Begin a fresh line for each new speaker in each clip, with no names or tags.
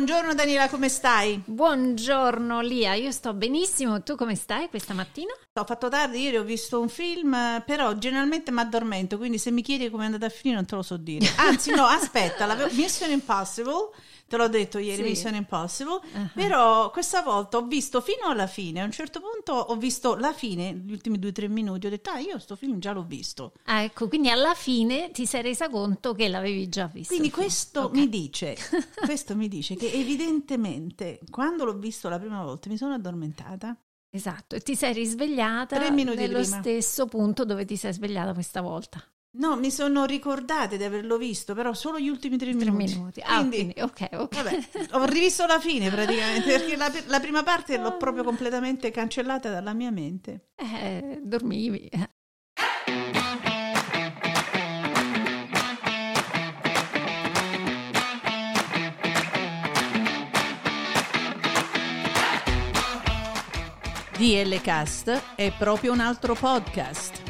buongiorno Daniela, come stai?
Buongiorno Lia, io sto benissimo, tu come stai questa mattina?
Ho fatto tardi, ieri ho visto un film, però generalmente mi addormento, quindi se mi chiedi come è andata a finire non te lo so dire. Anzi no, aspetta, la Mission Impossible te l'ho detto ieri, sì. Mission Impossible, uh-huh. però questa volta ho visto fino alla fine, a un certo punto ho visto la fine, gli ultimi due o tre minuti, ho detto ah io sto film già l'ho visto.
Ah ecco, quindi alla fine ti sei resa conto che l'avevi già visto.
Quindi questo okay. mi dice, questo mi dice che evidentemente quando l'ho visto la prima volta mi sono addormentata.
Esatto, e ti sei risvegliata nello prima. stesso punto dove ti sei svegliata questa volta.
No, mi sono ricordate di averlo visto, però solo gli ultimi tre,
tre
minuti.
minuti. Ah, quindi, ok, ok.
Vabbè, ho rivisto la fine praticamente, perché la, la, prima parte l'ho proprio completamente cancellata dalla mia mente.
Eh, dormivi.
DL Cast è proprio un altro podcast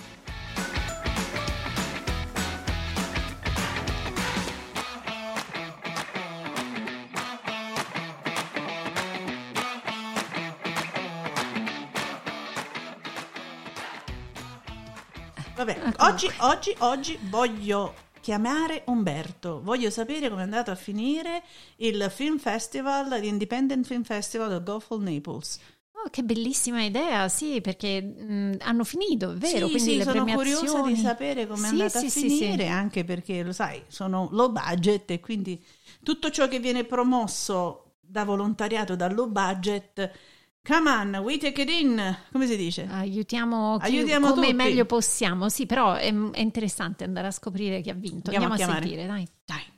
Vabbè, oggi, oggi, oggi voglio chiamare Umberto. Voglio sapere come è andato a finire il Film Festival, l'Independent Film Festival del Gulf of Naples.
Oh, che bellissima idea, sì, perché mh, hanno finito, è vero?
Sì,
Quindi
sì, sono
premiazioni...
curiosa di sapere come sì, è andata sì, a finire, anche perché, lo sai, sono low budget e quindi tutto ciò che viene promosso da volontariato, da low budget Come on, we take it in. Come si dice?
Aiutiamo, chi, Aiutiamo come tutti. meglio possiamo. Sì, però è, è, interessante andare a scoprire chi ha vinto. Andiamo, Andiamo a, a sentire, dai.
Dai.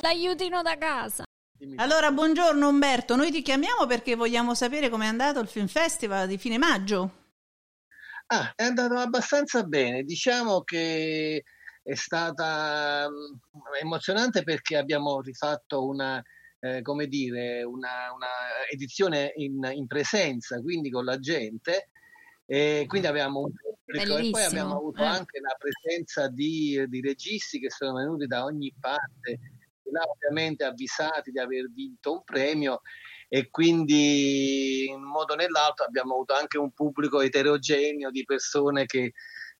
L'aiutino da casa.
Allora, buongiorno Umberto, noi ti chiamiamo perché vogliamo sapere com'è andato il Film Festival di fine maggio.
Ah, è andato abbastanza bene, diciamo che è stata mm, emozionante perché abbiamo rifatto una, eh, come dire, una, una edizione in, in, presenza, quindi con la gente, e quindi avevamo un pubblico e poi abbiamo avuto eh. anche la presenza di, di registi che sono venuti da ogni parte là ovviamente avvisati di aver vinto un premio e quindi in un modo o nell'altro abbiamo avuto anche un pubblico eterogeneo di persone che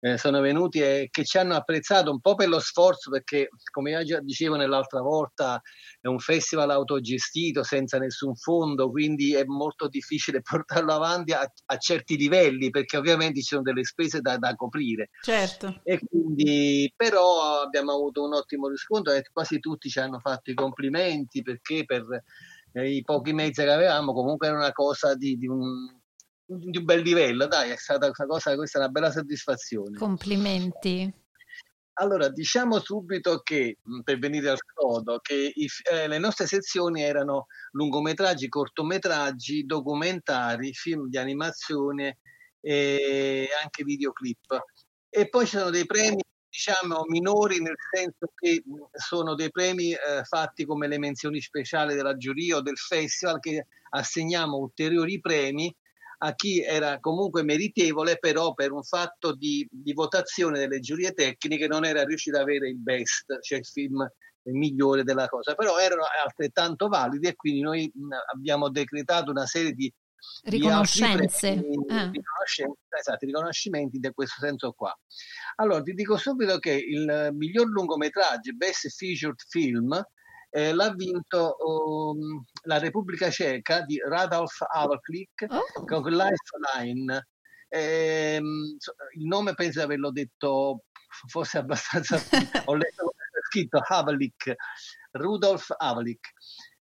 eh, sono venuti e che ci hanno apprezzato un po' per lo sforzo perché come io già dicevo nell'altra volta è un festival autogestito senza nessun fondo quindi è molto difficile portarlo avanti a, a certi livelli perché ovviamente ci sono delle spese da, da coprire.
Certo.
E quindi però abbiamo avuto un ottimo riscontro e quasi tutti ci hanno fatto i complimenti perché per eh, i pochi mezzi che avevamo comunque era una cosa di, di un di un bel livello, dai, è stata questa cosa, questa è una bella soddisfazione.
Complimenti.
Allora, diciamo subito che, per venire al sodo, che i, eh, le nostre sezioni erano lungometraggi, cortometraggi, documentari, film di animazione e anche videoclip. E poi ci sono dei premi, diciamo, minori, nel senso che sono dei premi eh, fatti come le menzioni speciali della giuria o del festival, che assegniamo ulteriori premi a chi era comunque meritevole, però per un fatto di, di votazione delle giurie tecniche non era riuscito ad avere il best, cioè il film migliore della cosa, però erano altrettanto validi e quindi noi abbiamo decretato una serie di
riconoscenze,
di premi, ah. riconoscenze esatto, riconoscimenti in questo senso qua. Allora ti dico subito che il miglior lungometraggio, Best Featured Film, eh, l'ha vinto um, la Repubblica Ceca di Radolf Havelklik oh. con Lifeline. Eh, il nome penso di averlo detto forse abbastanza ho letto scritto Havlik Rudolf Havlik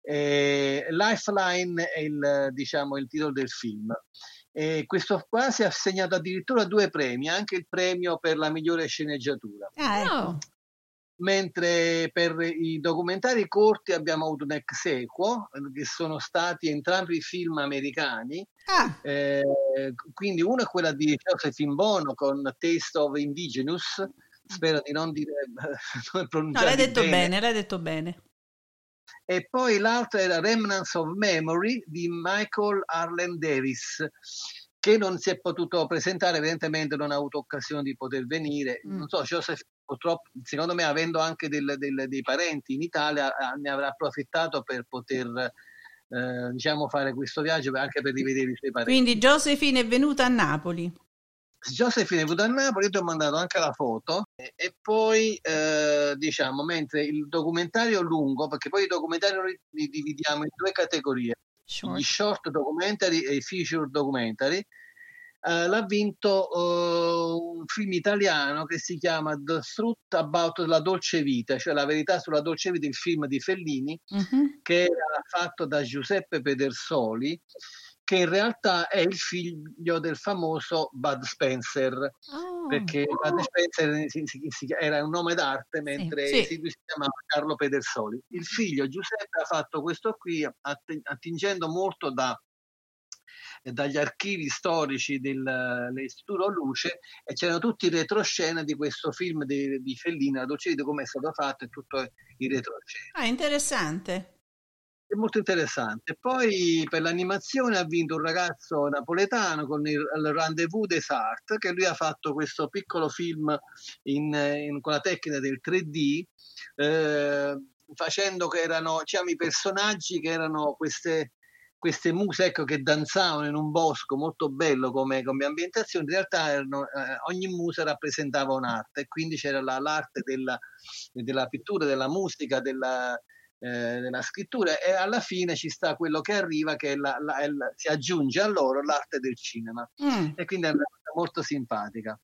Eh, Lifeline è il, diciamo, il titolo del film. E questo qua si è assegnato addirittura due premi, anche il premio per la migliore sceneggiatura.
Ah, ecco.
Mentre per i documentari corti abbiamo avuto un ex equo, che sono stati entrambi film americani. Ah. Eh, quindi uno è quella di Josephine Bono con Taste of Indigenous. Spero di non dire
non no, l'hai detto bene. bene, l'hai detto bene
e poi l'altro era Remnants of Memory di Michael Arlen Davis che non si è potuto presentare, evidentemente non ha avuto occasione di poter venire. Mm. Non so, Joseph purtroppo, secondo me, avendo anche del, del, dei parenti in Italia, ne avrà approfittato per poter eh, diciamo fare questo viaggio anche per rivedere i suoi parenti.
Quindi Josephine è venuta a Napoli.
Josephine è venuta a Napoli, io ti ho mandato anche la foto e, e poi eh, diciamo, mentre il documentario lungo, perché poi i documentari li, li dividiamo in due categorie, short. gli short documentary e i feature documentary, eh, l'ha vinto uh, un film italiano che si chiama The Truth About la Dolce Vita, cioè la verità sulla dolce vita, il film di Fellini, uh-huh. che era fatto da Giuseppe Pedersoli che in realtà è il figlio del famoso Bud Spencer, oh, perché oh. Bud Spencer era un nome d'arte mentre sì, sì. si chiamava Carlo Pedersoli. Il figlio Giuseppe ha fatto questo qui attingendo molto da, dagli archivi storici dell'Istituto Luce e c'erano tutti i retroscena di questo film di, di Fellini, la dolce come è stato fatto e tutto il retroscena.
Ah, interessante
è molto interessante. Poi per l'animazione ha vinto un ragazzo napoletano con il, il Rendezvous des Arts, che lui ha fatto questo piccolo film in, in, con la tecnica del 3D, eh, facendo che erano diciamo, i personaggi che erano queste, queste muse ecco, che danzavano in un bosco molto bello come, come ambientazione, in realtà erano, eh, ogni musa rappresentava un'arte quindi c'era la, l'arte della, della pittura, della musica, della, eh, nella scrittura e alla fine ci sta quello che arriva che la, la, la, si aggiunge a loro l'arte del cinema mm. e quindi è una cosa molto simpatica.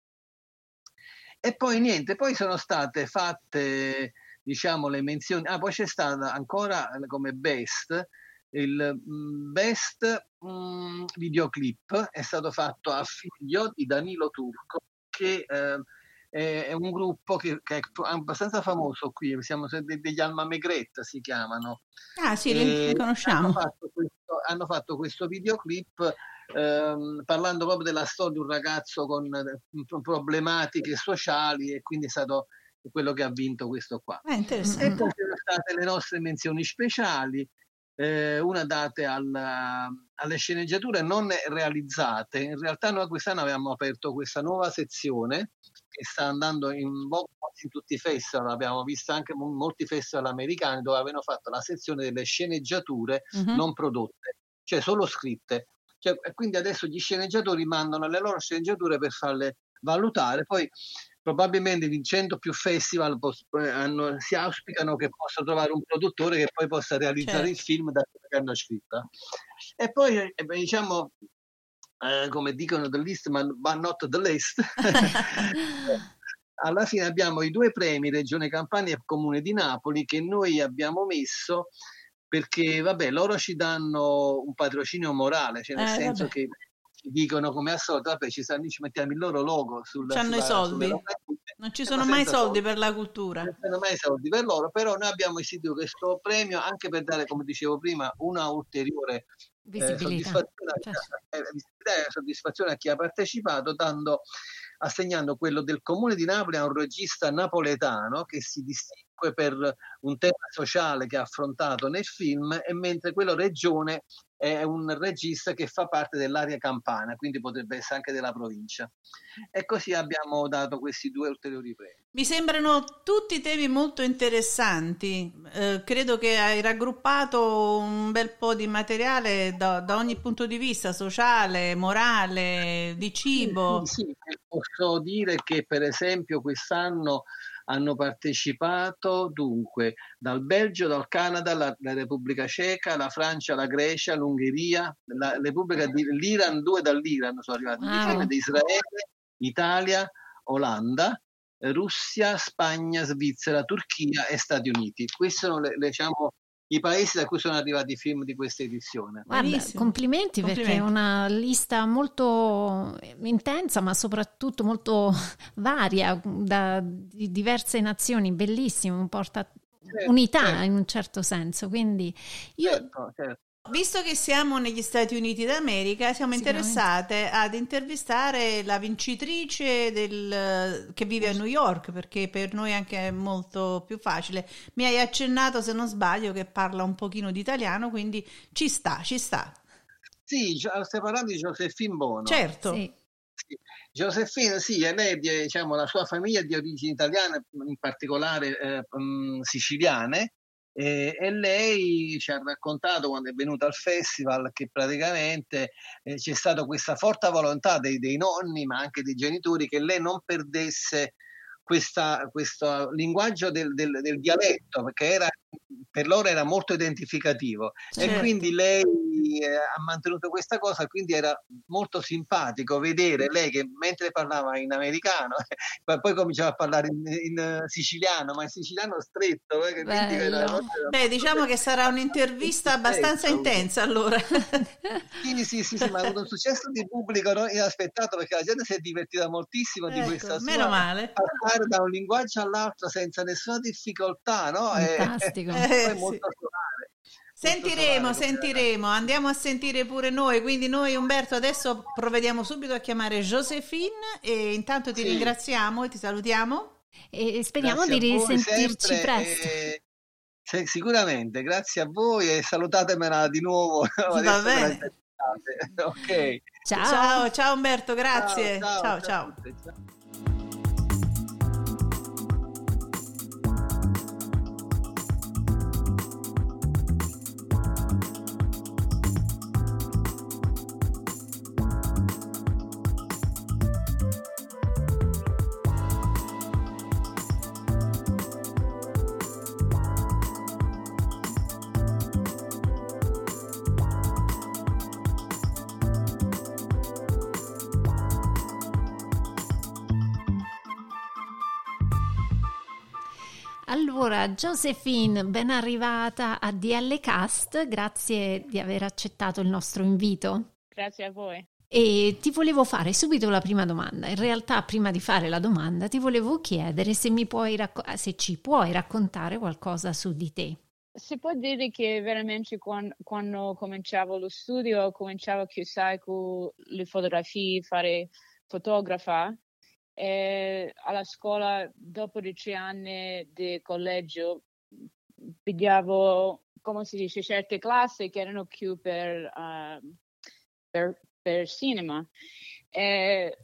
E poi niente, poi sono state fatte diciamo le menzioni, ah poi c'è stata ancora come best il mm, best mm, videoclip è stato fatto a figlio di Danilo Turco che eh, è un gruppo che, che, è abbastanza famoso qui, siamo degli Alma Megret si chiamano.
Ah sì, li, li conosciamo.
Hanno fatto questo, hanno fatto questo videoclip ehm, parlando proprio della storia di un ragazzo con eh, problematiche sociali e quindi è stato quello che ha vinto questo qua.
Interessante. E
poi sono state le nostre menzioni speciali, eh, una date alla, alle sceneggiature non realizzate. In realtà noi quest'anno abbiamo aperto questa nuova sezione che sta andando in, in tutti i festival, abbiamo visto anche molti festival americani dove avevano fatto la sezione delle sceneggiature uh-huh. non prodotte, cioè solo scritte. Cioè, quindi adesso gli sceneggiatori mandano le loro sceneggiature per farle valutare, poi probabilmente vincendo più festival eh, hanno, si auspicano che possa trovare un produttore che poi possa realizzare certo. il film da quello che hanno scritto. E poi eh, diciamo, eh, come dicono List, ma not list. Alla fine abbiamo i due premi, Regione Campania e Comune di Napoli, che noi abbiamo messo perché, vabbè, loro ci danno un patrocinio morale, cioè nel eh, senso vabbè. che dicono come al solito, vabbè, ci, stanno, ci mettiamo il loro logo sul
C'hanno i soldi. Non ci sono mai soldi per la cultura. Non ci sono
mai soldi per loro, però noi abbiamo istituito questo premio anche per dare, come dicevo prima, una ulteriore eh, soddisfazione, certo. eh, soddisfazione a chi ha partecipato, dando, assegnando quello del Comune di Napoli a un regista napoletano che si distingue per un tema sociale che ha affrontato nel film, e mentre quello regione è un regista che fa parte dell'area campana, quindi potrebbe essere anche della provincia. E così abbiamo dato questi due ulteriori premi.
Mi sembrano tutti temi molto interessanti. Eh, credo che hai raggruppato un bel po' di materiale da, da ogni punto di vista, sociale, morale, di cibo.
Sì, sì, sì, posso dire che per esempio quest'anno hanno partecipato dunque dal Belgio, dal Canada, la, la Repubblica Ceca, la Francia, la Grecia, l'Ungheria, la Repubblica di, l'Iran, due dall'Iran sono arrivati, ah. di Israele, Italia, Olanda, Russia, Spagna, Svizzera, Turchia e Stati Uniti. Queste sono le, le, diciamo, i paesi da cui sono arrivati i film di questa edizione.
Guarda, complimenti, complimenti, perché è una lista molto intensa, ma soprattutto molto varia, da diverse nazioni, bellissimo, porta certo, unità certo. in un certo senso. Quindi io certo,
certo. Visto che siamo negli Stati Uniti d'America, siamo interessate ad intervistare la vincitrice del, che vive a New York, perché per noi anche è molto più facile. Mi hai accennato, se non sbaglio, che parla un pochino di italiano, quindi ci sta, ci sta.
Sì, stai parlando di Josephine Bono.
Certo. Sì.
Sì. Josephine, sì, lei, diciamo, la sua famiglia è di origini italiane, in particolare eh, siciliane, e, e, lei ci ha raccontato quando è venuta al festival che praticamente eh, c'è stata questa forte volontà dei, dei, nonni ma anche dei genitori che lei non perdesse questa, questo linguaggio del, del, del, dialetto, perché era, per loro era molto identificativo certo. e quindi lei eh, ha mantenuto questa cosa, quindi era molto simpatico vedere lei che mentre parlava in americano, poi cominciava a parlare in, in siciliano, ma in siciliano stretto. Eh,
era, Beh, diciamo che sarà un'intervista abbastanza intensa allora.
sì, sì, sì, sì, ma ha avuto un successo di pubblico non inaspettato perché la gente si è divertita moltissimo ecco, di questa
meno sua male
passare da un linguaggio all'altro senza nessuna difficoltà, no?
Fantastico. E,
eh, sì.
Sentiremo, sentiremo, andiamo a sentire pure noi. Quindi noi Umberto adesso provvediamo subito a chiamare Josephine e intanto ti sì. ringraziamo e ti salutiamo.
E speriamo grazie di risentirci presto. E...
Sì, sicuramente, grazie a voi e salutatemela di nuovo.
Va bene.
ok.
Ciao. ciao, ciao Umberto, grazie. ciao. ciao. ciao. ciao.
Allora, Josephine, ben arrivata a DL Cast, grazie di aver accettato il nostro invito.
Grazie a voi.
E ti volevo fare subito la prima domanda. In realtà, prima di fare la domanda, ti volevo chiedere se, racco- se ci puoi raccontare qualcosa su di te.
Si può dire che veramente quando, quando cominciavo lo studio, cominciavo chissà con le fotografie, fare fotografa, e alla scuola, dopo dieci anni di collegio, pigliavo, come si dice, certe classi che erano più per, uh, per, per cinema. E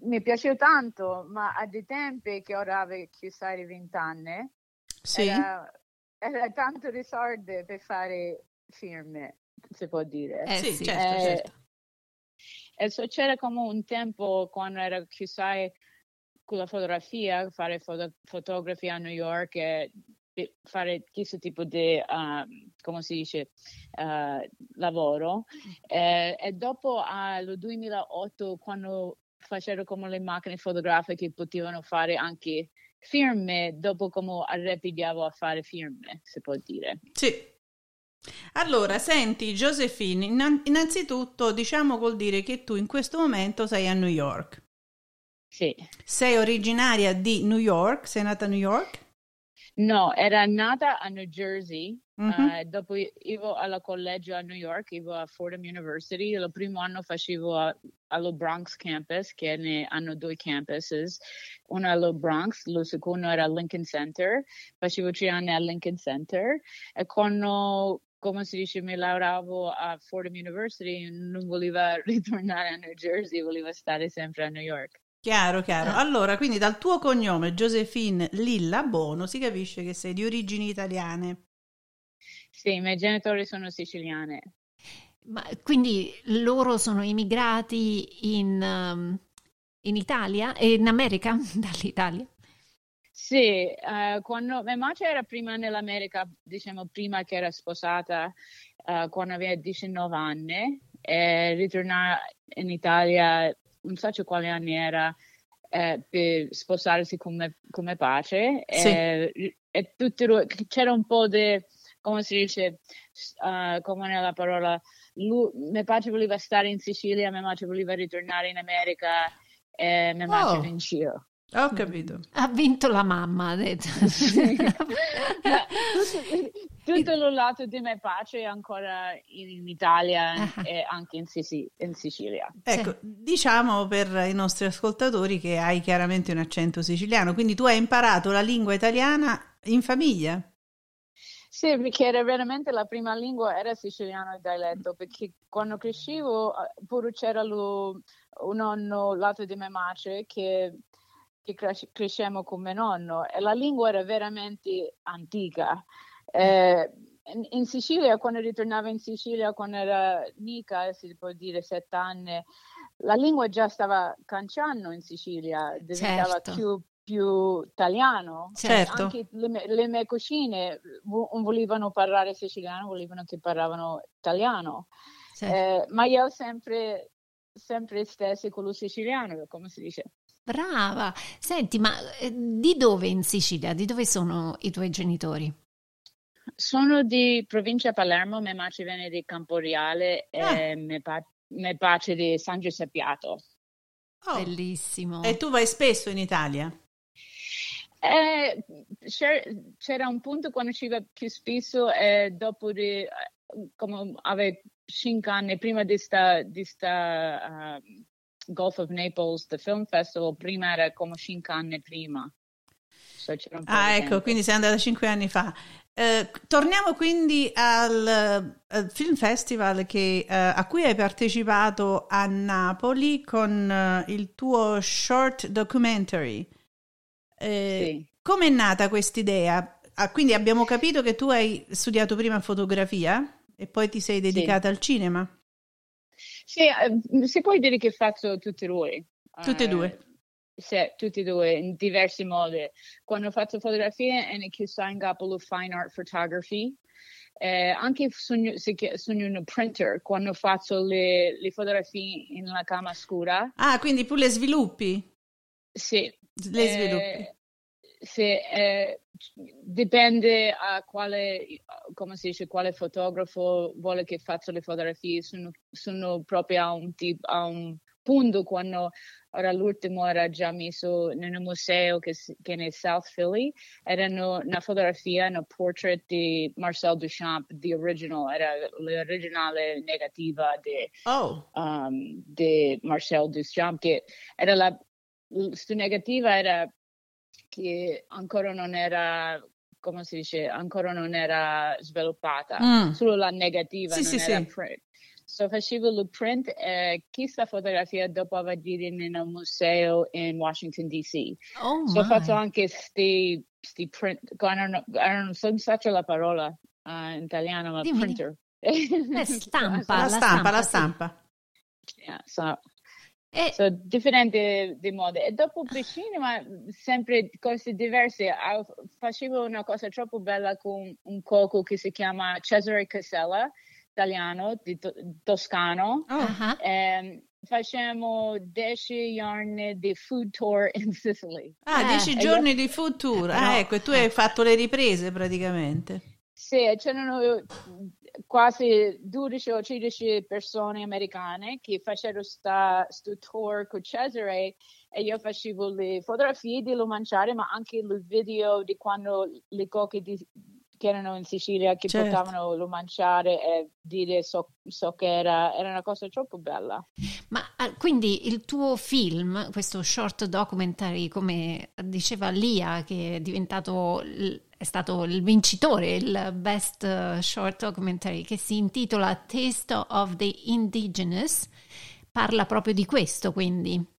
mi piaceva tanto, ma a dei tempi che ora avevo chissà di vent'anni, sì. era, era tanto di soldi per fare film, si può dire.
Eh, sì, certo, eh, certo.
E so, c'era come un tempo quando ero chissà con la fotografia, fare foto, fotografia a New York e fare questo tipo di, uh, come si dice, uh, lavoro. E, e dopo uh, 2008, quando facevo come le macchine fotografiche potevano fare anche firme, dopo come arrepigliavo a fare firme, si può dire.
Sì. Allora, senti Josephine, innanzitutto diciamo col dire che tu in questo momento sei a New York.
Sì.
Sei originaria di New York? Sei nata a New York?
No, era nata a New Jersey. Mm-hmm. Uh, dopo io alla collegio a New York, io a Fordham University. Il primo anno facevo a, allo Bronx campus, che ne hanno due campuses. Uno allo Bronx, il secondo era Lincoln Center. Facevo tre anni al Lincoln Center. E quando come si dice, mi laureavo a Fordham University, non volevo ritornare a New Jersey, volevo stare sempre a New York.
Chiaro, chiaro. Eh. Allora, quindi dal tuo cognome Josephine Lilla Bono si capisce che sei di origini italiane.
Sì, i miei genitori sono siciliani.
Ma quindi loro sono immigrati in, um, in Italia e in America dall'Italia?
Sì, uh, quando mia madre era prima nell'America, diciamo prima che era sposata, uh, quando aveva 19 anni, e ritornare in Italia, non so quali anni era, eh, per sposarsi come, come pace. Sì. E, e tutti, c'era un po' di come si dice, uh, come nella parola, lui, mio padre voleva stare in Sicilia, mia madre voleva ritornare in America e mia madre oh. in Cile.
Ho capito.
Ha vinto la mamma, ha detto.
Tutto, tutto il lato di me pace è ancora in, in Italia uh-huh. e anche in, Sicilia. In Sicilia.
Ecco, sì. diciamo per i nostri ascoltatori che hai chiaramente un accento siciliano, quindi tu hai imparato la lingua italiana in famiglia?
Sì, perché era veramente la prima lingua, era siciliano il dialetto, perché quando crescevo eh, pure c'era lo, un nonno lato di mia madre che che cres- crescemmo con mio nonno e la lingua era veramente antica. Eh, in, in, Sicilia, quando ritornavo in Sicilia, quando era mica, si può dire sette anni, la lingua già stava canciando in Sicilia, diventava certo. più, più italiano.
Certo.
Anche le, le mie cugine non volevano parlare siciliano, volevano che parlavano italiano. Certo. Eh, ma io sempre, sempre stessi con lo siciliano, come si dice.
Brava! Senti, ma eh, di dove in Sicilia? Di dove sono i tuoi genitori?
Sono di provincia Palermo, mia madre viene di Camporeale ah. e mio, pa- mio padre di San Giuseppiato.
Oh. Bellissimo.
E tu vai spesso in Italia?
Eh, c'era un punto quando ci va più spesso e dopo di, come avevo cinque anni prima di sta, di sta uh, Gulf of Naples, the Film Festival, prima era come cinque anni prima.
So ah, ecco, tempo. quindi sei andata cinque anni fa. Eh, torniamo quindi al, al Film Festival che, eh, a cui hai partecipato a Napoli con eh, il tuo short documentary. Eh, sì. Come è nata questa idea? Ah, quindi abbiamo capito che tu hai studiato prima fotografia e poi ti sei dedicata sì. al cinema.
Sì, eh, si può dire che faccio tutti e due.
Tutti e due?
Uh, sì, tutti e due, in diversi modi. Quando fatto fotografie, è chiuso in capo Fine Art Photography. Eh, anche sono, sono un printer quando faccio le, le fotografie nella camera scura.
Ah, quindi pure le sviluppi?
Sì.
Le sviluppi. Eh,
sì, eh, dipende a quale, come si dice, quale fotografo vuole che faccia le fotografie. Sono, sono proprio a un, tipo, a un punto quando ora l'ultimo era già messo un museo che, che è nel South Philly, era una fotografia, un portrait di Marcel Duchamp, di original, era l'originale negativa di,
oh.
um, di Marcel Duchamp, che era la, la negativa era che ancora non era come si dice, ancora non era sviluppata, mm. solo la negativa sì, non sì, era sì. print. So facevo il print e questa fotografia dopo aver girato in un museo in Washington DC.
Oh
so ho fatto anche questi print, non, non so se la parola uh, in italiano, ma Dimmi. printer.
La stampa,
la, la stampa, la stampa.
Yeah, so e... So, differenti di mode. E dopo il cinema, sempre cose diverse. Facevo una cosa troppo bella con un cuoco che si chiama Cesare Casella, italiano, di to- toscano.
Oh. Uh-huh.
E, facciamo 10 giorni di food tour in Sicily.
Ah, 10 eh, giorni io... di food tour. Ah, ecco, e tu hai fatto le riprese praticamente.
Sì, c'erano quasi 12 o 13 persone americane che facevano questo tour con Cesare e io facevo le fotografie di lo mangiare ma anche il video di quando le cocche di, che erano in Sicilia che certo. portavano lo mangiare e dire so, so, che era, era una cosa troppo bella.
Ma ah, quindi il tuo film, questo short documentary, come diceva Lia, che è diventato è stato il vincitore, il Best Short Documentary, che si intitola Taste of the Indigenous, parla proprio di questo, quindi.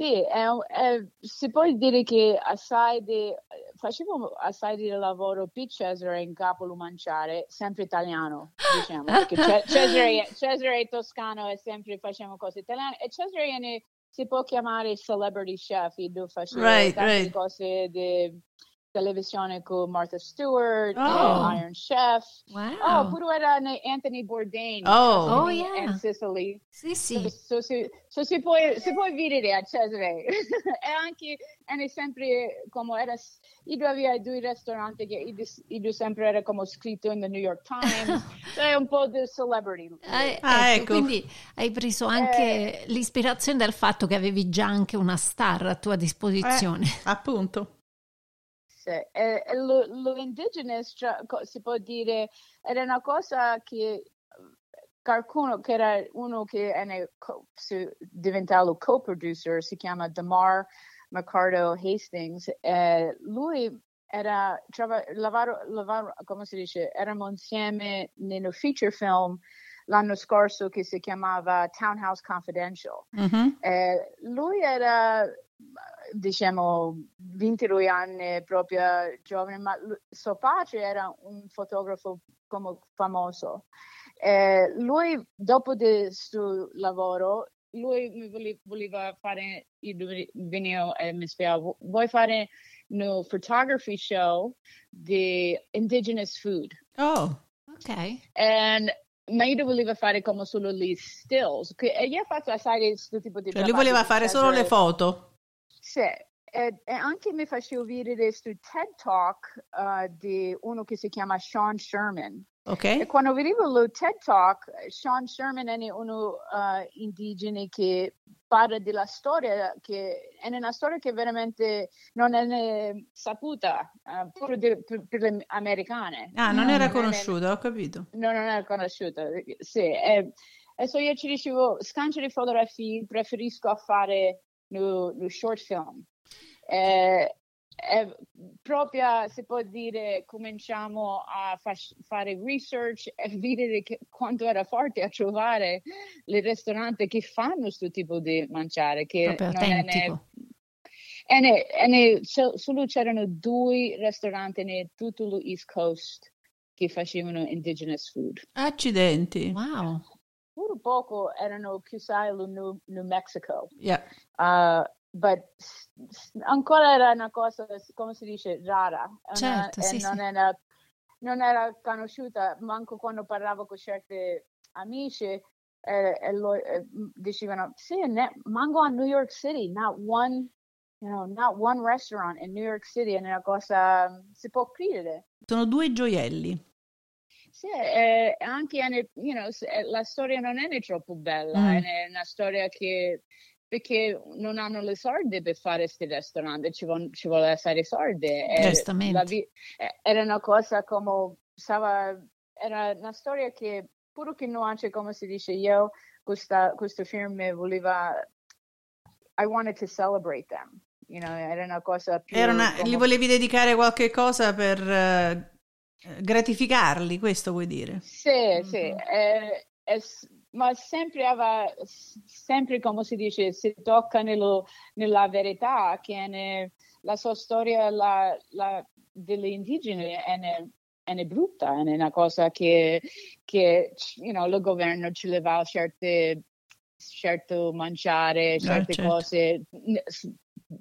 Sì, è, è, si può dire che assai di, facevo assai di lavoro per Cesare in capo Lumanciare, sempre italiano, diciamo, perché Cesare, Cesare toscano e sempre facciamo cose italiane e Cesare ne, si può chiamare celebrity chef, io facevo
right,
tante
right.
cose di televisione con Martha Stewart, oh. Iron Chef. Wow. Oh, pure era Anthony Bourdain.
Oh, oh yeah.
In Sicily.
Sì, sì.
So, so, so, so si, può, si può vedere a Cesare. e anche, è sempre come era, io aveva due ristoranti che io, io sempre era come scritto in The New York Times. è un po' di celebrity.
Eh, ah, ecco. Quindi hai preso anche eh, l'ispirazione dal fatto che avevi già anche una star a tua disposizione. Eh,
appunto
diverse. E, e lo, lo indigenous, cioè, si può dire, era una cosa che qualcuno che era uno che è diventato co-producer, si chiama Damar McCardo Hastings, e lui era, lavaro, lavaro, come si dice, eravamo insieme nello feature film l'anno scorso che si chiamava Townhouse Confidential. Mm-hmm. Eh, lui era diciamo 22 anni proprio giovane, ma suo padre era un fotografo come famoso. Eh, lui dopo il suo lavoro lui mi voleva fare, io venivo e mi spiegava, vuoi fare un photography show di indigenous food?
Oh, ok.
And ma io volevo fare come solo gli stills, che io ho fatto assai questo tipo di
cioè, lui voleva fare solo le foto?
Sì, e, anche mi facevo vedere questo TED Talk uh, di uno che si chiama Sean Sherman.
Okay.
E quando vedevo il TED Talk, Sean Sherman è uno uh, indigene che parla della storia, che è una storia che veramente non è saputa, uh, pure di, per, per, le americane.
Ah, non, non era conosciuta, ho capito.
No, non era conosciuta, sì. E, e so io ci dicevo, scancio di fotografie, preferisco fare lo, lo short film. Eh, è proprio, si può dire, cominciamo a fa- fare research e vedere che, quanto era forte a trovare i ristoranti che fanno questo tipo di mangiare. Che
proprio autentico.
E, ne, e ne, solo c'erano due ristoranti in tutto l'East Coast che facevano indigenous food.
Accidenti.
Wow.
Pure poco erano chiusi in New, New Mexico.
Yeah.
Uh, but ancora era una cosa, come si dice, rara.
Certo,
una,
sì,
non,
sì.
Era, non era conosciuta, manco quando parlavo con certi amici eh, e lo, eh, dicevano, sì, ne, mango a New York City, not one, you know, not one restaurant in New York City, è una cosa, si può credere.
Sono due gioielli.
Sì, eh, anche you know, la storia non è troppo bella, mm. è una storia che perché non hanno le soldi per fare questi ristoranti, ci, vuole, ci vuole essere soldi.
Giustamente.
Vi- era una cosa come, stava, era una storia che, pure che non c'è, come si dice, io, questa, questo film voleva, I wanted to celebrate them. You know, era una cosa più...
Una,
come...
Gli volevi dedicare qualche cosa per uh, gratificarli, questo vuoi dire?
Sì, mm-hmm. sì. Eh, è, ma sempre, aveva, sempre come si dice, si tocca nello, nella verità che ne, la sua storia la, la, delle indigene è, ne, è brutta, è una cosa che, che you know, il governo ci leva certe, certo mangiare, ah, certe certo. cose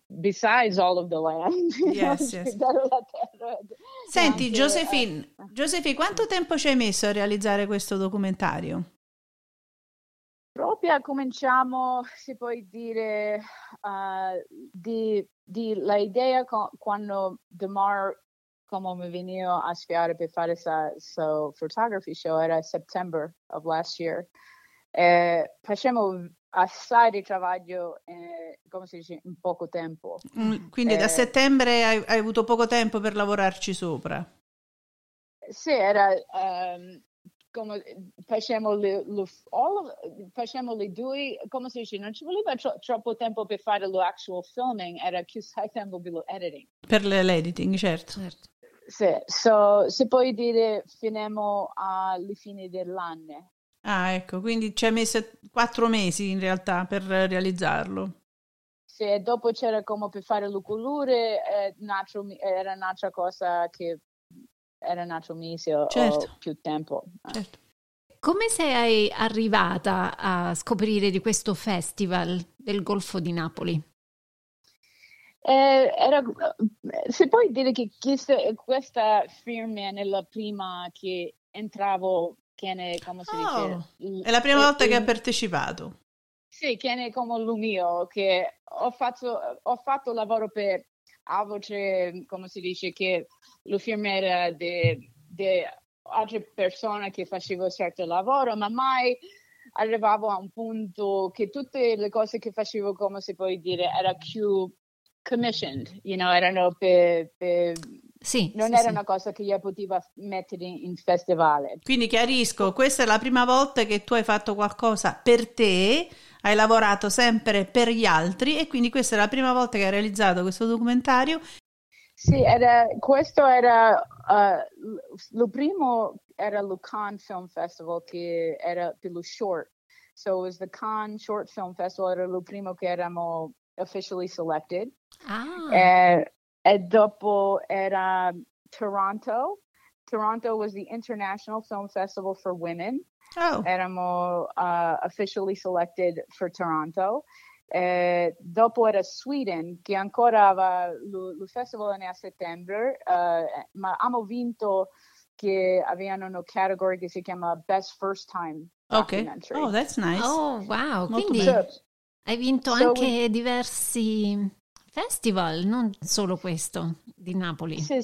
besides all of the land.
Yes, yes. Senti, Josephine, Josephine, quanto tempo ci hai messo a realizzare questo documentario?
proprio cominciamo, si può dire, uh, di, di l'idea co- quando Demar come mi veniva a spiegare per fare questo so photography show era September of last year. Eh, facciamo assai di lavoro, eh, come si dice, in poco tempo.
Mm, quindi eh, da settembre hai, hai, avuto poco tempo per lavorarci sopra?
Sì, era um, come facciamo le, le, all, facciamo le due, come si dice, non ci voleva tro, troppo tempo per fare lo actual filming, era più tempo per lo editing.
Per l'editing, certo.
certo.
Sì, so, si può dire finiamo alla fine dell'anno.
Ah, ecco, quindi ci ha messo quattro mesi in realtà per realizzarlo.
Sì, dopo c'era come per fare le colore, eh, era un'altra cosa che era nato mese o certo. più tempo.
Certo. Come sei arrivata a scoprire di questo festival del Golfo di Napoli?
Eh, era, se puoi dire che questa, questa firma è la prima che entravo, che ne, come si
oh, dice? È la prima volta che ha partecipato.
Sì, è come il mio, che ho fatto, ho fatto lavoro per a voce, come si dice, che la firma era di altre persone che facevano certo lavoro, ma mai arrivavo a un punto che tutte le cose che facevo, come si può dire, era più commissioned, you know, erano per, per sì, non sì, era sì. una cosa che io potevo mettere in festival.
Quindi chiarisco, questa è la prima volta che tu hai fatto qualcosa per te, hai lavorato sempre per gli altri e quindi questa è la prima volta che hai realizzato questo documentario.
Sì, era, questo era uh, lo primo era il Cannes Film Festival che era per lo short. So it was the Cannes Short Film Festival, era lo primo che eravamo officially selected. Ah. E, e dopo era Toronto. Toronto was the International Film Festival for Women. Oh. Eramo uh, officially selected for Toronto. Eh, dopo era Sweden, che ancora aveva il festival a settembre, uh, ma abbiamo vinto che avevano una category che si chiama Best First Time
Documentary. Ok, oh, that's nice.
Oh, wow, Molto quindi bello. hai vinto so anche we... diversi festival, non solo questo di Napoli.
Sì,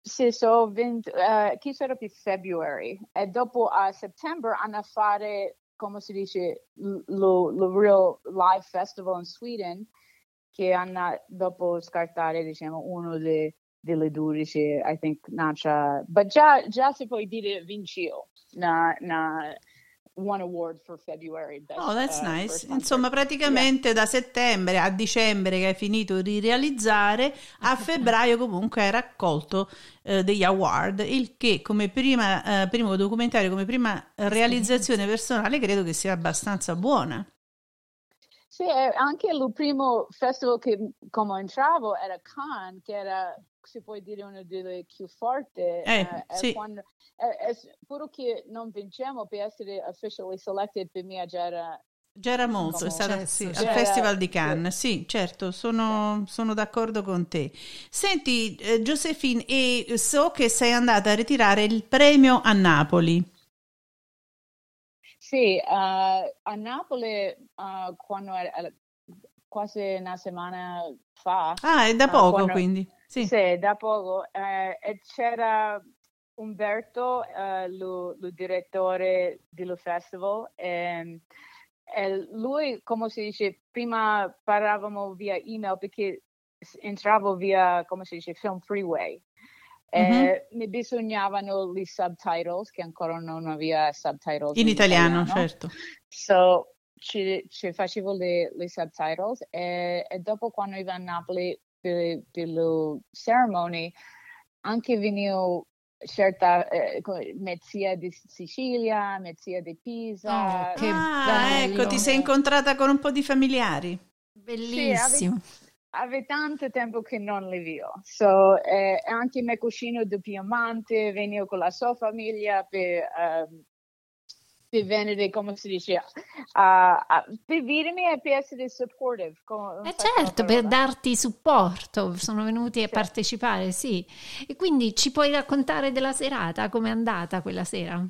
sì so vinto, uh, chi sarà più? February. E dopo a settembre hanno a fare, come si dice, lo, lo Real Live Festival in Sweden che hanno dopo scartare, diciamo, uno dei delle 12, I think Nacha, but già, già si può dire vincio na, na one award for February.
Best, oh, that's uh, nice. Insomma, praticamente yeah. da settembre a dicembre che hai finito di realizzare, a febbraio comunque hai raccolto uh, degli award, il che come prima, uh, primo documentario, come prima realizzazione personale credo che sia abbastanza buona.
Sì, anche il primo festival che come entravo era Cannes, che era si può dire una delle più forti. Eh,
eh, sì.
quando, è, è, pure che non vinciamo per essere officially selected per me già era
Già era molto, è stato sì, al Festival di Cannes, sì, certo, sono, sono d'accordo con te. Senti, eh, Josephine, e so che sei andata a ritirare il premio a Napoli.
Sì, uh, a Napoli uh, quando era, quasi una settimana fa.
Ah, è da uh, poco quando, quindi. Sì.
sì, da poco. Eh, c'era Umberto, eh, lo, lo, direttore dello festival, e, e, lui, come si dice, prima parlavamo via email perché entravo via, come si dice, Film Freeway. Mm-hmm. mi bisognavano i subtitles, che ancora non aveva subtitles.
In, in italiano, italiano, certo.
So, ci, ci facevo le, le subtitles e, e, dopo quando ero a Napoli per, per la cerimonia, anche venivo certa eh, mezzia di Sicilia, mezzia di Pisa.
Oh, che ah, ecco, ti sei incontrata con un po' di familiari.
Bellissimo.
Sì, Ave tanto tempo che non le vedo. So, eh, anche mio cugino di Piemonte veniva con la sua famiglia per, uh, per venire, come si dice, uh, uh, per vedermi e per essere supportive.
eh certo, per darti supporto, sono venuti a sì. partecipare, sì. E quindi ci puoi raccontare della serata, com'è andata quella sera?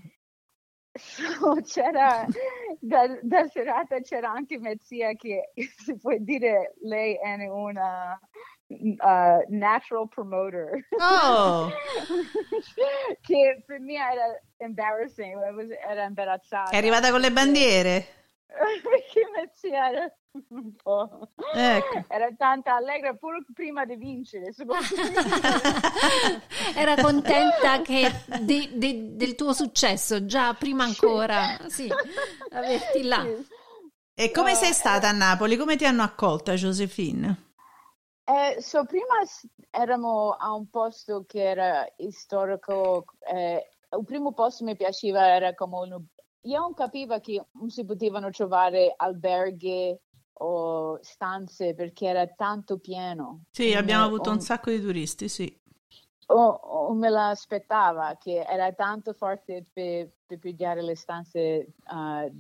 C'era da, da, serata c'era anche mia zia che si può dire lei è una uh, natural promoter
oh.
che per me era embarrassing era imbarazzata
è arrivata con le bandiere
perché mia zia era un po'. Ecco. Era tanto allegra pur prima di vincere.
Era contenta che di, di, del tuo successo, già prima ancora, sì, averti là.
E come sei stata a Napoli? Come ti hanno accolta, Josephine?
Eh, so prima eravamo a un posto che era storico, eh, il primo posto mi piaceva era come un io non capivo che non si potevano trovare alberghi o stanze perché era tanto pieno.
Sì, abbiamo avuto un sacco di turisti, sì.
O, o me l'aspettava che era tanto forte per, per pigliare le stanze uh,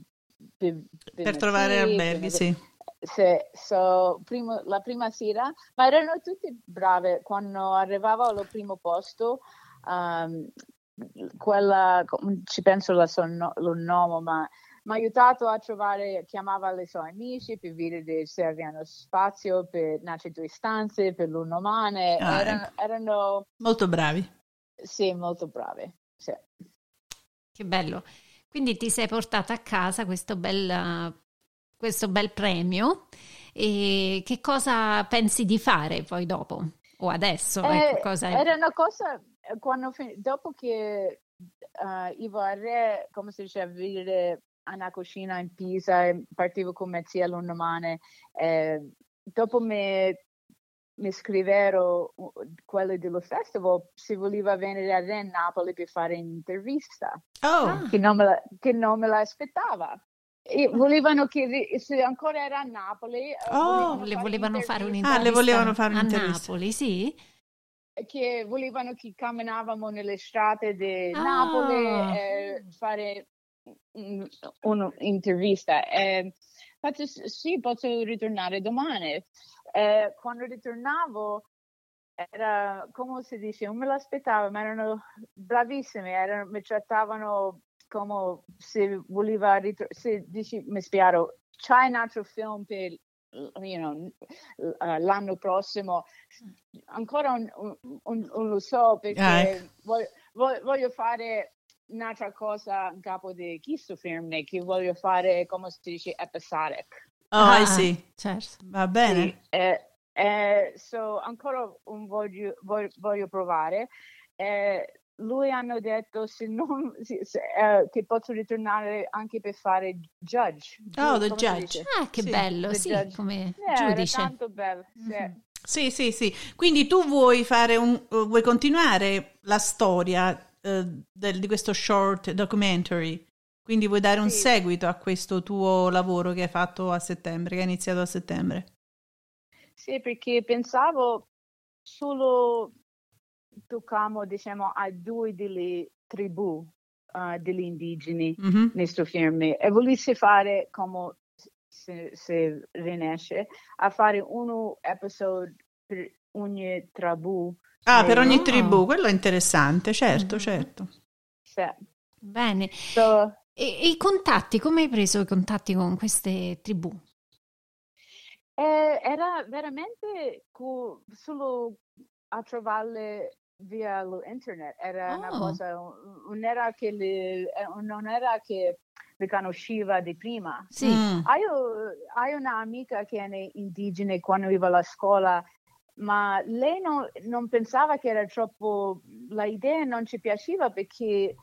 per,
per, per trovare alberghi, sì.
Sì, so, primo, la prima sera, ma erano tutti brave quando arrivavo al primo posto. Um, quella, ci penso la so, no, lo nome, ma mi ha aiutato a trovare, chiamava i suoi amici per vedere se avevano spazio per nascere due stanze, per l'uno umane. Ah, erano, ecco. erano,
molto bravi.
Sì, molto bravi. Sì.
Che bello. Quindi ti sei portata a casa questo bel questo bel premio e che cosa pensi di fare poi dopo o adesso?
Eh, ecco, cosa Era una cosa, quando, dopo che uh, Ivo Arre, come si dice, a vivere una cucina in Pisa, partivo come zia l'undomane, eh, dopo me mi scrivero quelli dello festival se voleva venire a Napoli per fare un'intervista oh. che, non me la, che non me l'aspettava e volevano che se ancora era a Napoli
eh, oh, le volevano fare un'intervista.
ah, le volevano fare
a Napoli sì.
Che volevano che camminavamo nelle strade di ah. Napoli e fare un'intervista e faccio, sì posso ritornare domani. E quando ritornavo era come si dice non me l'aspettavo ma erano bravissimi erano, mi trattavano come se voleva ritro- se dici mi spiaro c'hai un altro film per you know, uh, l'anno prossimo? Ancora un lo so perché ah, voglio, voglio, fare un'altra cosa in capo di questo film che voglio fare come si dice episodic.
Oh ah, sì certo va bene. Sì,
eh, eh, so ancora un voglio, voglio, voglio provare. Eh, lui hanno detto se non, se, se, uh, che posso ritornare anche per fare judge.
Oh, the judge.
Ah, che sì. bello, sì, judge. come yeah, giudice.
tanto bello, sì. Mm-hmm.
Sì, sì, sì. Quindi tu vuoi fare un, vuoi continuare la storia uh, del, di questo short documentary? Quindi vuoi dare un sì. seguito a questo tuo lavoro che hai fatto a settembre, che hai iniziato a settembre?
Sì, perché pensavo solo toccamo diciamo, a due delle tribù uh, degli indigeni mm-hmm. nei suoi film e volessi fare come se, se riesce a fare un episodio per ogni tribù.
Ah, per ogni tribù, quello è interessante, certo, mm-hmm. certo.
Sì.
Bene. So, e, e, i contatti, come hai preso i contatti con queste tribù?
Eh, era veramente co- solo a trovarle via l'internet, era oh. una cosa, non era che, le, eh, non era che le conosceva di prima.
Sì. Mm.
Hai, hai un'amica che è indigena quando iva alla scuola, ma lei non, non pensava che era troppo, l'idea non ci piaceva perché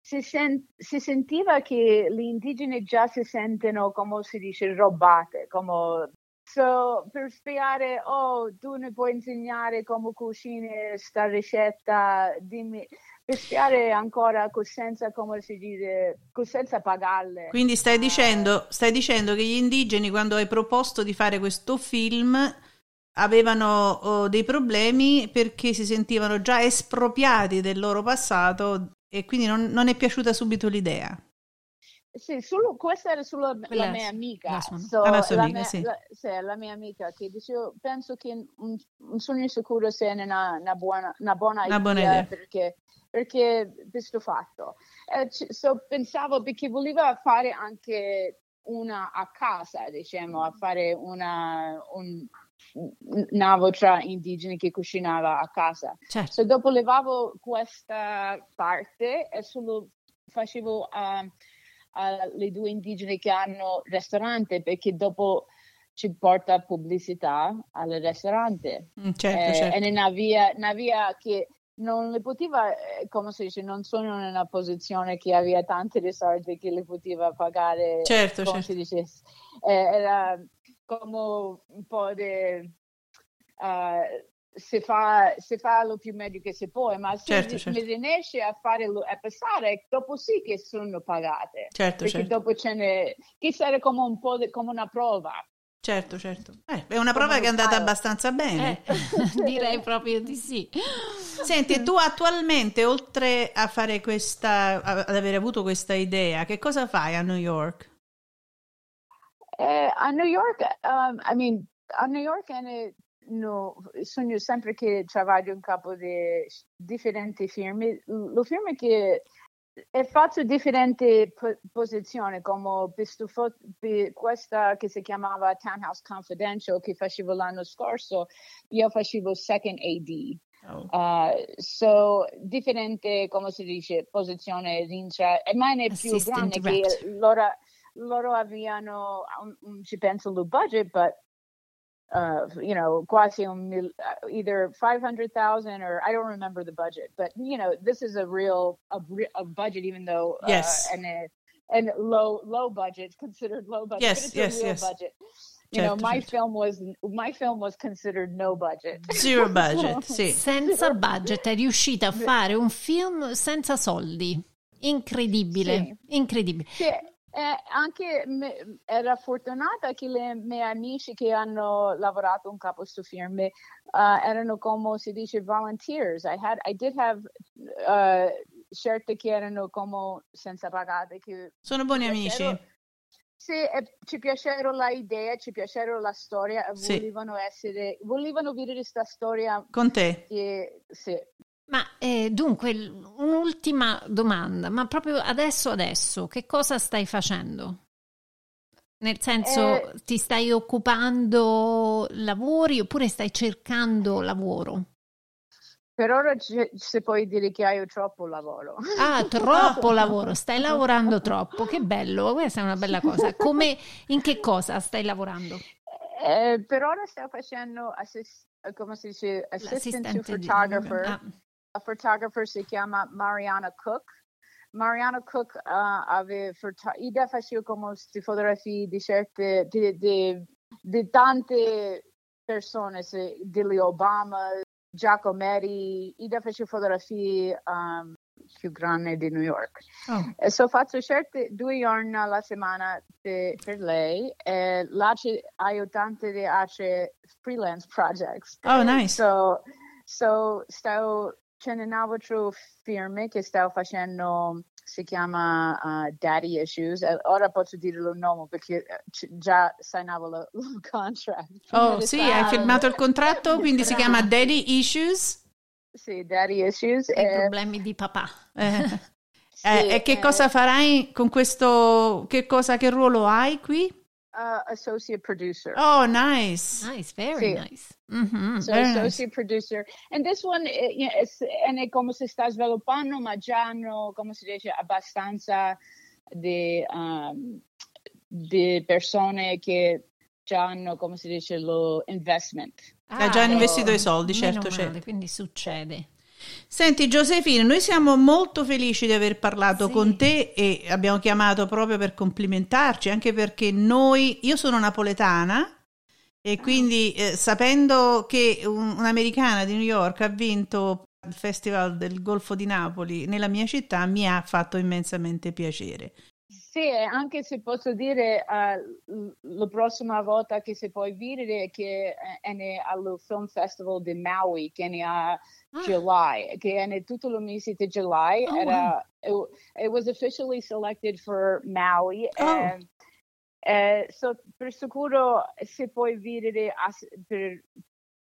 si, sen- si, sentiva che gli indigeni già si sentono, come si dice, robate, come So, per spiegare, oh, tu ne puoi insegnare come cucini questa ricetta, dimmi, per spiegare ancora senza, come si dice, senza pagarle.
Quindi stai, uh, dicendo, stai dicendo che gli indigeni, quando hai proposto di fare questo film, avevano oh, dei problemi perché si sentivano già espropriati del loro passato e quindi non, non è piaciuta subito l'idea.
Sì, solo, questa era solo Quella la mia amica. La,
so, ah, la sua amica,
mia,
sì.
La, sì. la mia amica che dicevo, penso che un, un sogno sicuro sia una, una, buona, una buona una idea, buona idea. Perché, perché questo fatto. Eh, so, pensavo perché voleva fare anche una a casa, diciamo, a fare una, un, navo tra indigeni che cucinava a casa.
Certo.
So, dopo levavo questa parte e solo facevo... Uh, alle due indigene che hanno ristorante perché dopo ci porta pubblicità al ristorante.
Mm, certo, eh, certo.
E una via, una via che non le poteva, eh, come si dice, non sono in una posizione che aveva tanti risorti che le poteva pagare.
Certo,
come
certo.
si dice, eh, era come un po' di... Uh, si fa, si fa lo più meglio che si può, ma se
certo, certo.
riesce a fare a passare, dopo sì che sono pagate.
Certo,
perché
certo.
dopo ce n'è, che sarà come un po' di, come una prova.
Certo, certo. Eh, è una prova come che è andata fare. abbastanza bene.
Eh, direi proprio di sì.
Senti, tu attualmente, oltre a fare questa, ad aver avuto questa idea, che cosa fai a New York?
Eh, a New York, um, I mean, a New York è no, sogno sempre che travaglio in capo di differenti firme. Lo firme che è fatto differenti po- posizioni, come questa che si chiamava Townhouse Confidential che facevo l'anno scorso, io facevo second AD. Oh. Uh, so, differente, come si dice, posizione, rincia, ma è più grande direct. che loro, loro avevano, un, ci penso, il budget, but uh, you know, quasi un mil, uh, either 500,000 or I don't remember the budget, but you know, this is a real, a, a budget, even though,
uh, yes.
and, a, and low, low budget, considered low budget,
yes, yes,
yes. budget. You
certo,
know, my film was my film was considered no budget.
Zero budget, sì.
Senza budget è riuscita a fare un film senza soldi. Incredibile,
sì.
incredibile.
Sì. Eh, anche me, era fortunata che le mie amici che hanno lavorato in capo su firme uh, erano come si dice volunteers. I had, I did have uh, certe che erano come senza pagate. Che
Sono buoni amici.
Sì, e ci piaceva l'idea, ci piaceva la storia,
sì.
volevano essere, volevano vivere questa storia
con te.
Che, sì.
Ma eh, dunque, un'ultima domanda, ma proprio adesso adesso, che cosa stai facendo? Nel senso,
eh,
ti stai occupando lavori oppure stai cercando lavoro?
Per ora si può dire che hai troppo lavoro.
Ah, troppo lavoro, stai lavorando troppo, che bello, questa è una bella cosa. Come, in che cosa stai lavorando?
Eh, per ora sto facendo, assist, come si dice, assistant to photographer.
Ah.
Photographer si chiama Mariana Cook. Mariana Cook uh, aveva ida faceva come queste fotografie di certe, di, di, di tante persone, di Obama, Giacometti, ida faceva fotografie um, più grandi di New York.
Oh.
E so faccio certe due giorni alla settimana per, per lei e là aiutante di fare freelance projects.
Oh, nice.
So, so sto c'è un'altra firma che sto facendo si chiama uh, Daddy Issues. Ora posso dire il nome perché già signavo il contract.
Oh, sì, hai firmato il contratto, quindi si chiama Daddy Issues?
Sì, Daddy Issues.
I eh, problemi di papà.
Eh. sì, eh, e che cosa farai con questo? Che cosa, che ruolo hai qui?
Uh, associate producer.
Oh, nice.
Nice, very
sì.
nice. Mm-hmm,
so,
very
associate nice. producer. And this one, eh, you know, es, è come si sta sviluppando, ma già hanno, come si dice, abbastanza di, um, di persone che già hanno, come si dice, lo investment.
Ah, ha già investito i soldi, certo,
male,
certo.
Quindi succede.
Senti Giuseppina, noi siamo molto felici di aver parlato sì. con te e abbiamo chiamato proprio per complimentarci, anche perché noi, io sono napoletana e quindi eh, sapendo che un, un'americana di New York ha vinto il Festival del Golfo di Napoli nella mia città mi ha fatto immensamente piacere.
Sì, anche se posso dire uh, la prossima volta che si può vedere che è al Film Festival di Maui, che è a July, che è tutto il mese di July.
Oh,
era, wow. it, it, was officially selected for Maui.
Oh.
And, uh, so per sicuro si può vedere per,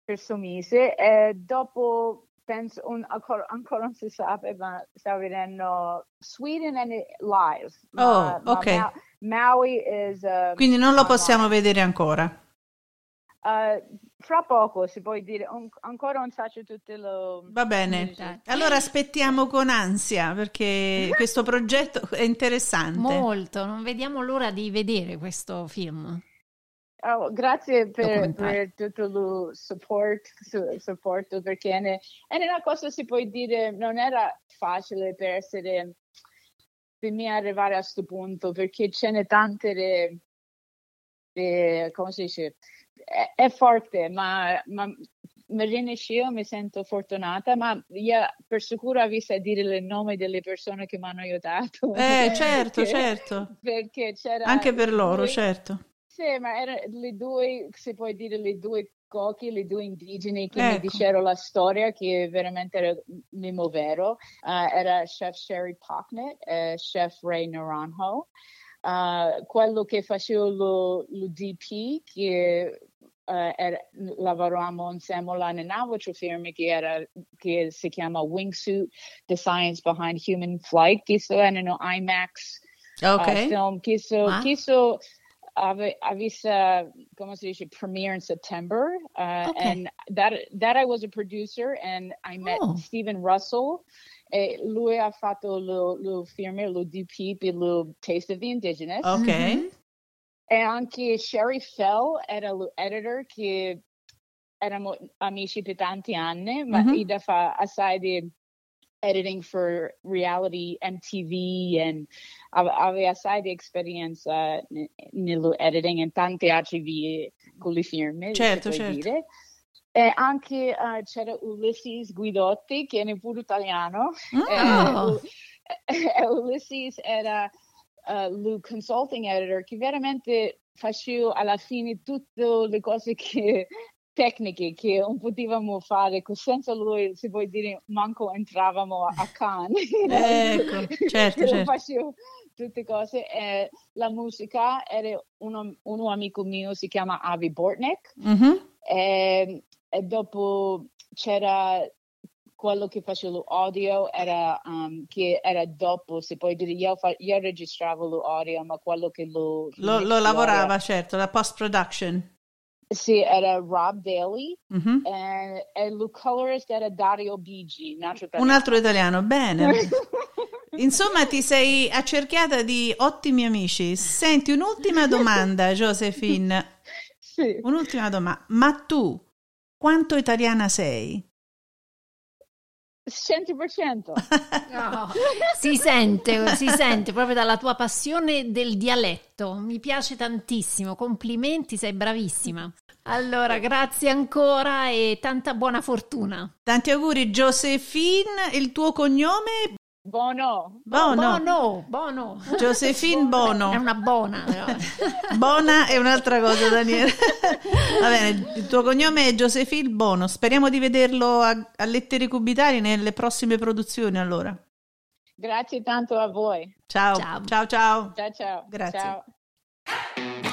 per suo mese. E dopo penso un, ancora, ancora, non si sa, ma sta vedendo Sweden and live.
Oh, ma, ok.
Ma Maui is. Uh,
Quindi non lo possiamo vedere ancora.
Uh, fra poco si può dire, un, ancora non faccio tutte le...
Va bene, allora aspettiamo con ansia perché questo progetto è interessante.
Molto, non vediamo l'ora di vedere questo film.
Oh, grazie per, per, tutto il support, su, supporto perché è, una cosa si può dire non era facile per essere per me arrivare a questo punto perché ce n'è tante de, de, come si dice? È, è forte ma, ma mi riesce mi sento fortunata ma io per sicuro avessi a dire il nome delle persone che mi hanno aiutato.
Eh certo perché, certo.
perché c'era
anche per loro certo
sì, ma erano le due, si può dire, le due cocchi, le due indigeni che
ecco.
mi dicevano la storia, che veramente era mimo vero. Uh, era chef Sherry Pocknet e chef Ray Naranjo. uh, quello che facevo lo, lo DP, che uh, era, lavoravamo insieme là nell'altra firma che, era, che si chiama Wingsuit, The Science Behind Human Flight, che erano IMAX okay. uh, film, che so, ah. che so ave, avesse, come si dice, premiere in September, uh, okay. and that, that I was a producer, and I met oh. Stephen Russell, e lui ha fatto lo, lo firma, lo DP per lo Taste of the Indigenous.
Ok. Mm-hmm.
E anche Sherry Fell era l'editor che eravamo amici per tanti anni, ma mm-hmm. Ida fa assai di editing for reality MTV e aveva assai di esperienza nello editing in tante altre vie con le firme.
Certo, certo.
Dire. E anche uh, c'era Ulysses Guidotti, che è pure italiano. Oh. E, Ulysses era uh, il consulting editor che veramente faceva alla fine tutte le cose che, tecniche che non potevamo fare, senza lui, se vuoi dire, manco entravamo a Cannes.
ecco, certo, certo.
Facevo tutte cose. E la musica era uno, uno amico mio, si chiama Avi Bortnick. Mm-hmm. E e dopo c'era quello che facevo l'audio era um, che era dopo, se puoi dire, io, fa, io registravo l'audio, ma quello che lo...
Lo, lo lavorava, certo, la post-production.
Sì, era Rob Daly mm-hmm. e, e il colorist era Dario Bigi, un altro italiano.
Un altro italiano, bene. Insomma, ti sei accerchiata di ottimi amici. Senti, un'ultima domanda, Josephine.
Sì.
Un'ultima domanda. Ma tu quanto italiana sei?
100%.
No, si sente, si sente proprio dalla tua passione del dialetto. Mi piace tantissimo. Complimenti, sei bravissima. Allora, grazie ancora e tanta buona fortuna.
Tanti auguri, Josephine. Il tuo cognome?
Bono.
Bono. Bono. Bono.
Josephine Bono.
È una bona. Però.
Bona è un'altra cosa, Daniele. Va bene, il tuo cognome è Josephine Bono. Speriamo di vederlo a, a Lettere Cubitali nelle prossime produzioni, allora.
Grazie tanto a voi.
Ciao. Ciao, ciao. Ciao,
ciao. ciao.
Grazie. Ciao.